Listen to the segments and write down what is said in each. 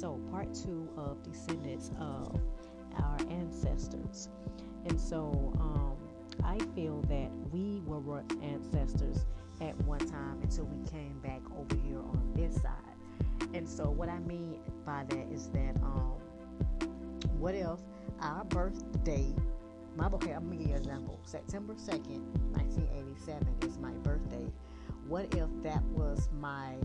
so part two of descendants of our ancestors. And so um, I feel that we were ancestors at one time until we came back over here on this side. And so what I mean by that is that um, what if our birthday my okay, I'm gonna give you an example. September 2nd, 1987 is my birthday. What if that was my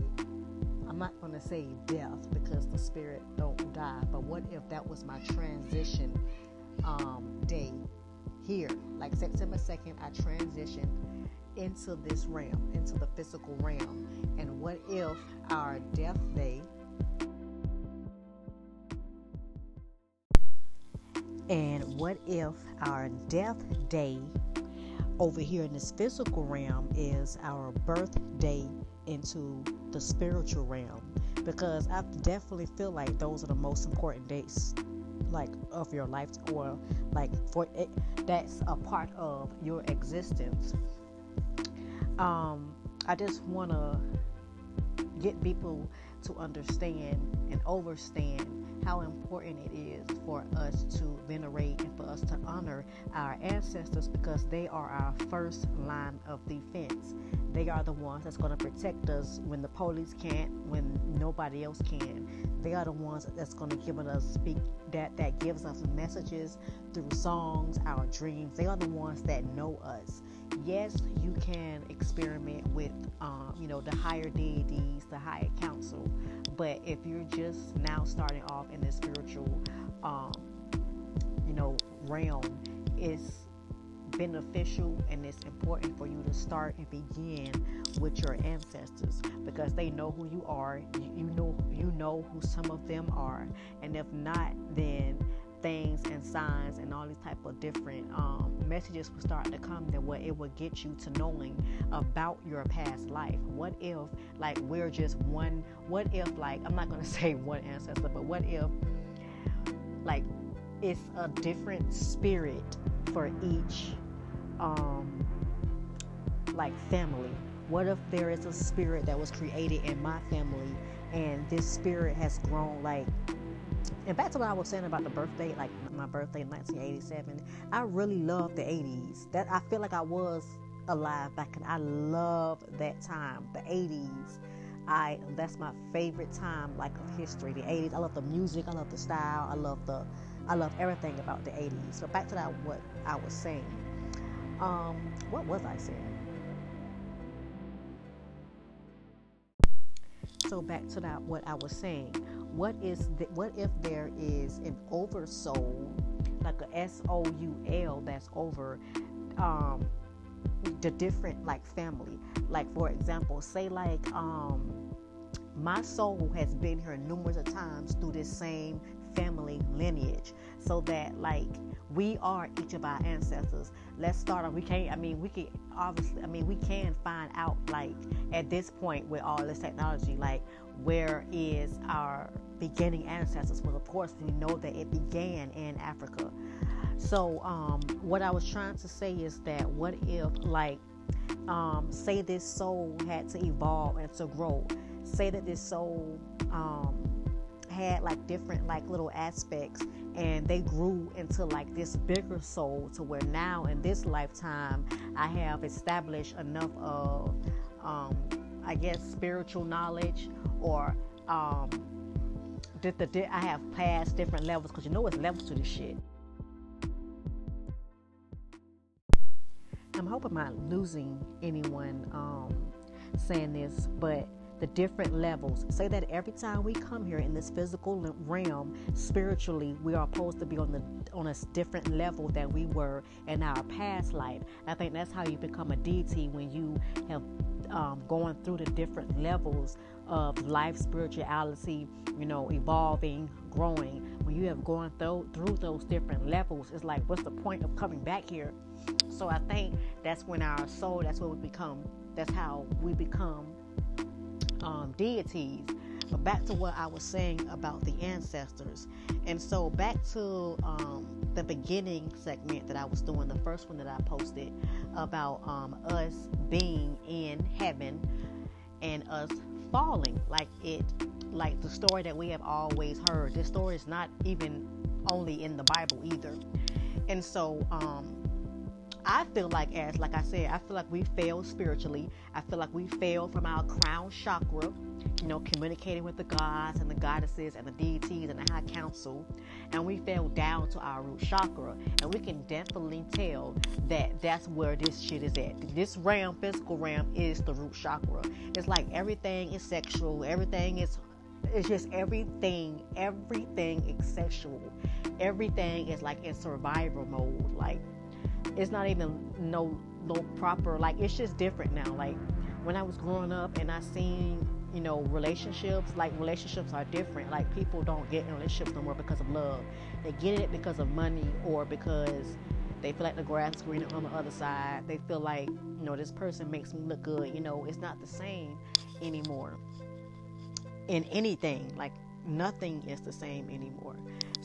I'm not gonna say death because the spirit don't die, but what if that was my transition um, day here? Like September 2nd, I transitioned into this realm, into the physical realm. And what if our death day And what if our death day over here in this physical realm is our birthday into the spiritual realm? Because I definitely feel like those are the most important dates like of your life or like for it that's a part of your existence um i just want to get people to understand and overstand how important it is for us to venerate and for us to honor our ancestors because they are our first line of defense. They are the ones that's going to protect us when the police can't, when nobody else can. They are the ones that's going to give us speak that that gives us messages through songs, our dreams. They are the ones that know us. Yes, you can experiment with, um, you know, the higher deities, the higher council, but if you're just now starting off in the spiritual, um, you know, realm, it's beneficial and it's important for you to start and begin with your ancestors because they know who you are. You, you know you know who some of them are, and if not, then things and signs and all these type of different um, messages will start to come that what it will get you to knowing about your past life. What if like we're just one what if like i'm not going to say one ancestor but what if like it's a different spirit for each um like family? What if there is a spirit that was created in my family and this spirit has grown like and back to what I was saying about the birthday, like my birthday in 1987, I really love the 80s. That I feel like I was alive back, and I love that time, the 80s. I that's my favorite time, like of history, the 80s. I love the music, I love the style, I love the, I love everything about the 80s. So back to that, what I was saying. Um, what was I saying? So back to that, what I was saying what is the, what if there is an oversoul like a s-o-u-l that's over um, the different like family? Like for example say like um, my soul has been here numerous of times through this same family lineage so that like we are each of our ancestors. Let's start off. We can't i mean we can obviously i mean we can find out like at this point with all this technology like where is our beginning ancestors? Well of course we know that it began in africa. So um, what i was trying to say is that what if like um, say this soul had to evolve and to grow. Say that this soul um, had like different like little aspects and they grew into like this bigger soul to where now in this lifetime I have established enough of um, I guess spiritual knowledge or um, that the, I have passed different levels because you know it's levels to this shit. I'm hoping I'm not losing anyone um, saying this, but the different levels. Say that every time we come here in this physical realm, spiritually, we are supposed to be on the on a different level than we were in our past life. I think that's how you become a deity when you have um, going through the different levels of life, spirituality, you know, evolving, growing. When you have gone through through those different levels, it's like, what's the point of coming back here? So I think that's when our soul, that's what we become. That's how we become um, deities. But back to what I was saying about the ancestors. And so back to um, the beginning segment that I was doing, the first one that I posted about um, us being in heaven and us falling. Like it, like the story that we have always heard. This story is not even only in the Bible either. And so, um, I feel like, as like I said, I feel like we fail spiritually. I feel like we fail from our crown chakra, you know, communicating with the gods and the goddesses and the deities and the high council, and we fail down to our root chakra. And we can definitely tell that that's where this shit is at. This realm, physical realm, is the root chakra. It's like everything is sexual. Everything is it's just everything everything is sexual everything is like in survival mode like it's not even no no proper like it's just different now. Like when i was growing up and i seen you know relationships like relationships are different. Like people don't get in relationships no more because of love. They get in it because of money or because they feel like the grass greener on the other side. They feel like you know this person makes me look good. You know it's not the same anymore in anything. Like nothing is the same anymore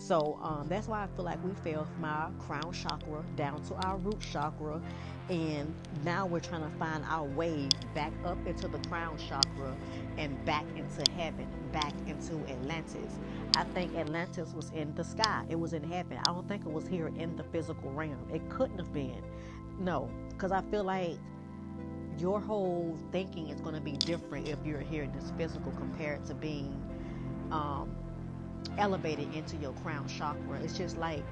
so um, that's why I feel like we fell from our crown chakra down to our root chakra. And now we're trying to find our way back up into the crown chakra and back into heaven, back into Atlantis. I think Atlantis was in the sky, it was in heaven. I don't think it was here in the physical realm. It couldn't have been. No, because I feel like your whole thinking is going to be different if you're here in this physical compared to being um, elevated into your crown chakra. It's just like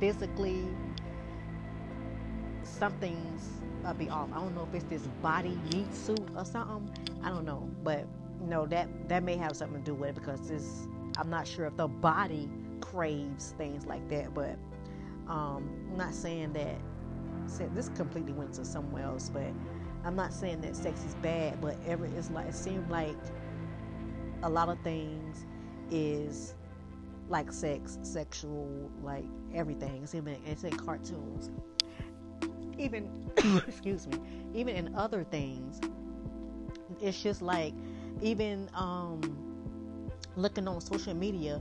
physically something's be off. I don't know if it's this body meat suit or something. I don't know, but you know that that may have something to do with it because this. I'm not sure if the body craves things like that, but um, I'm not saying that. This completely went to somewhere else, but I'm not saying that sex is bad, but ever it's like it seemed like a lot of things is like sex, sexual, like everything. It's in, it's in cartoons. Even, excuse me, even in other things, it's just like, even um, looking on social media,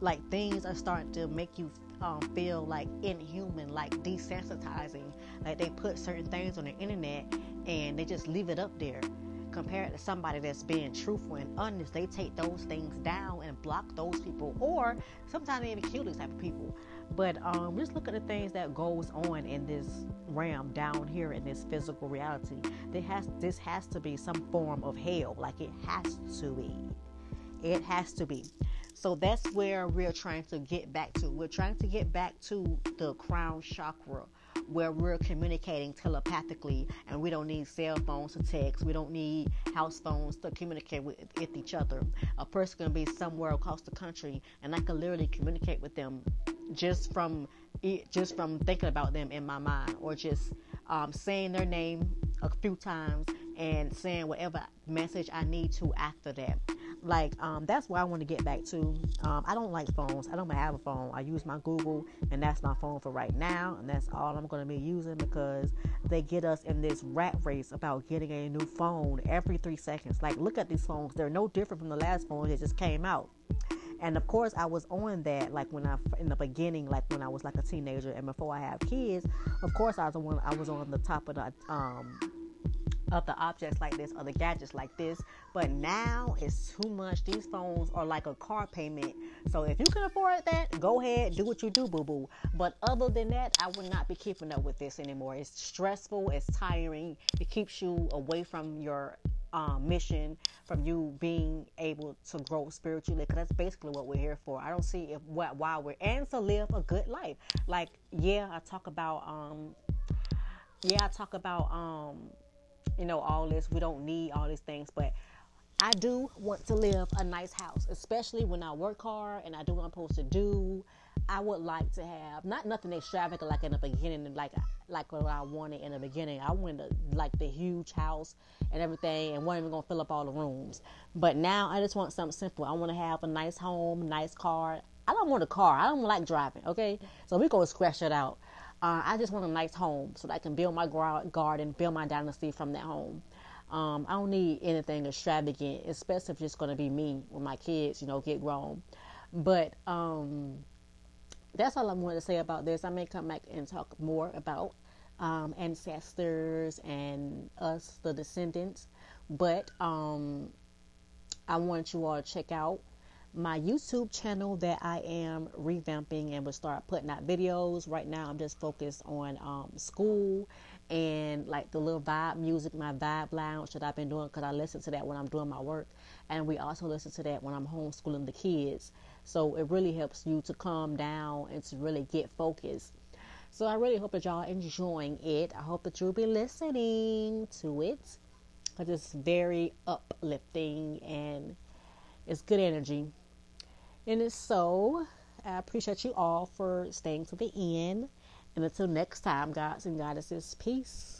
like things are starting to make you um, feel like inhuman, like desensitizing. Like they put certain things on the internet and they just leave it up there compared to somebody that's being truthful and honest, they take those things down and block those people, or sometimes they even kill these type of people. But um, just look at the things that goes on in this realm down here in this physical reality. There has this has to be some form of hell, like it has to be. It has to be. So that's where we're trying to get back to. We're trying to get back to the crown chakra where we're communicating telepathically and we don't need cell phones to text. We don't need house phones to communicate with, with each other. A person can be somewhere across the country and I can literally communicate with them just from just from thinking about them in my mind or just um, saying their name a few times and saying whatever message I need to after that like um, that's where I want to get back to. Um, I don't like phones. I don't have a phone. I use my Google, and that's my phone for right now, and that's all I'm going to be using because they get us in this rat race about getting a new phone every three seconds. Like, look at these phones; they're no different from the last phone that just came out. And of course, I was on that like when I in the beginning, like when I was like a teenager and before I have kids. Of course, I was on I was on the top of the um of the objects like this or the gadgets like this. But now it's too much. These phones are like a car payment. So if you can afford that, go ahead, do what you do, boo boo. But other than that, I would not be keeping up with this anymore. It's stressful, it's tiring, it keeps you away from your um, mission, from you being able to grow spiritually. Because that's basically what we're here for. I don't see if what why we're and to live a good life. Like yeah, I talk about um, yeah, I talk about um you know, all this. We don't need all these things, but I do want to live a nice house, especially when I work hard and I do what I'm supposed to do. I would like to have not nothing extravagant like in the beginning, like like what I wanted in the beginning. I wanted like the huge house and everything, and wasn't even gonna fill up all the rooms. But now I just want something simple. I want to have a nice home, nice car. I don't want a car. I don't like driving. Okay, so we're gonna scratch it out. Uh, I just want a nice home so that I can build my garden, build my dynasty from that home. Um, I don't need anything extravagant, especially if it's going to be me when my kids, you know, get grown. But um, that's all I wanted to say about this. I may come back and talk more about um, ancestors and us, the descendants. But um, I want you all to check out my YouTube channel that I am revamping and will start putting out videos. Right now, I'm just focused on um, school and like the little vibe music, my vibe lounge that I've been doing because I listen to that when I'm doing my work. And we also listen to that when I'm homeschooling the kids. So it really helps you to calm down and to really get focused. So I really hope that y'all enjoying it. I hope that you'll be listening to it because it's very uplifting and it's good energy. And it's so, I appreciate you all for staying to the end. And until next time, gods and goddesses, peace.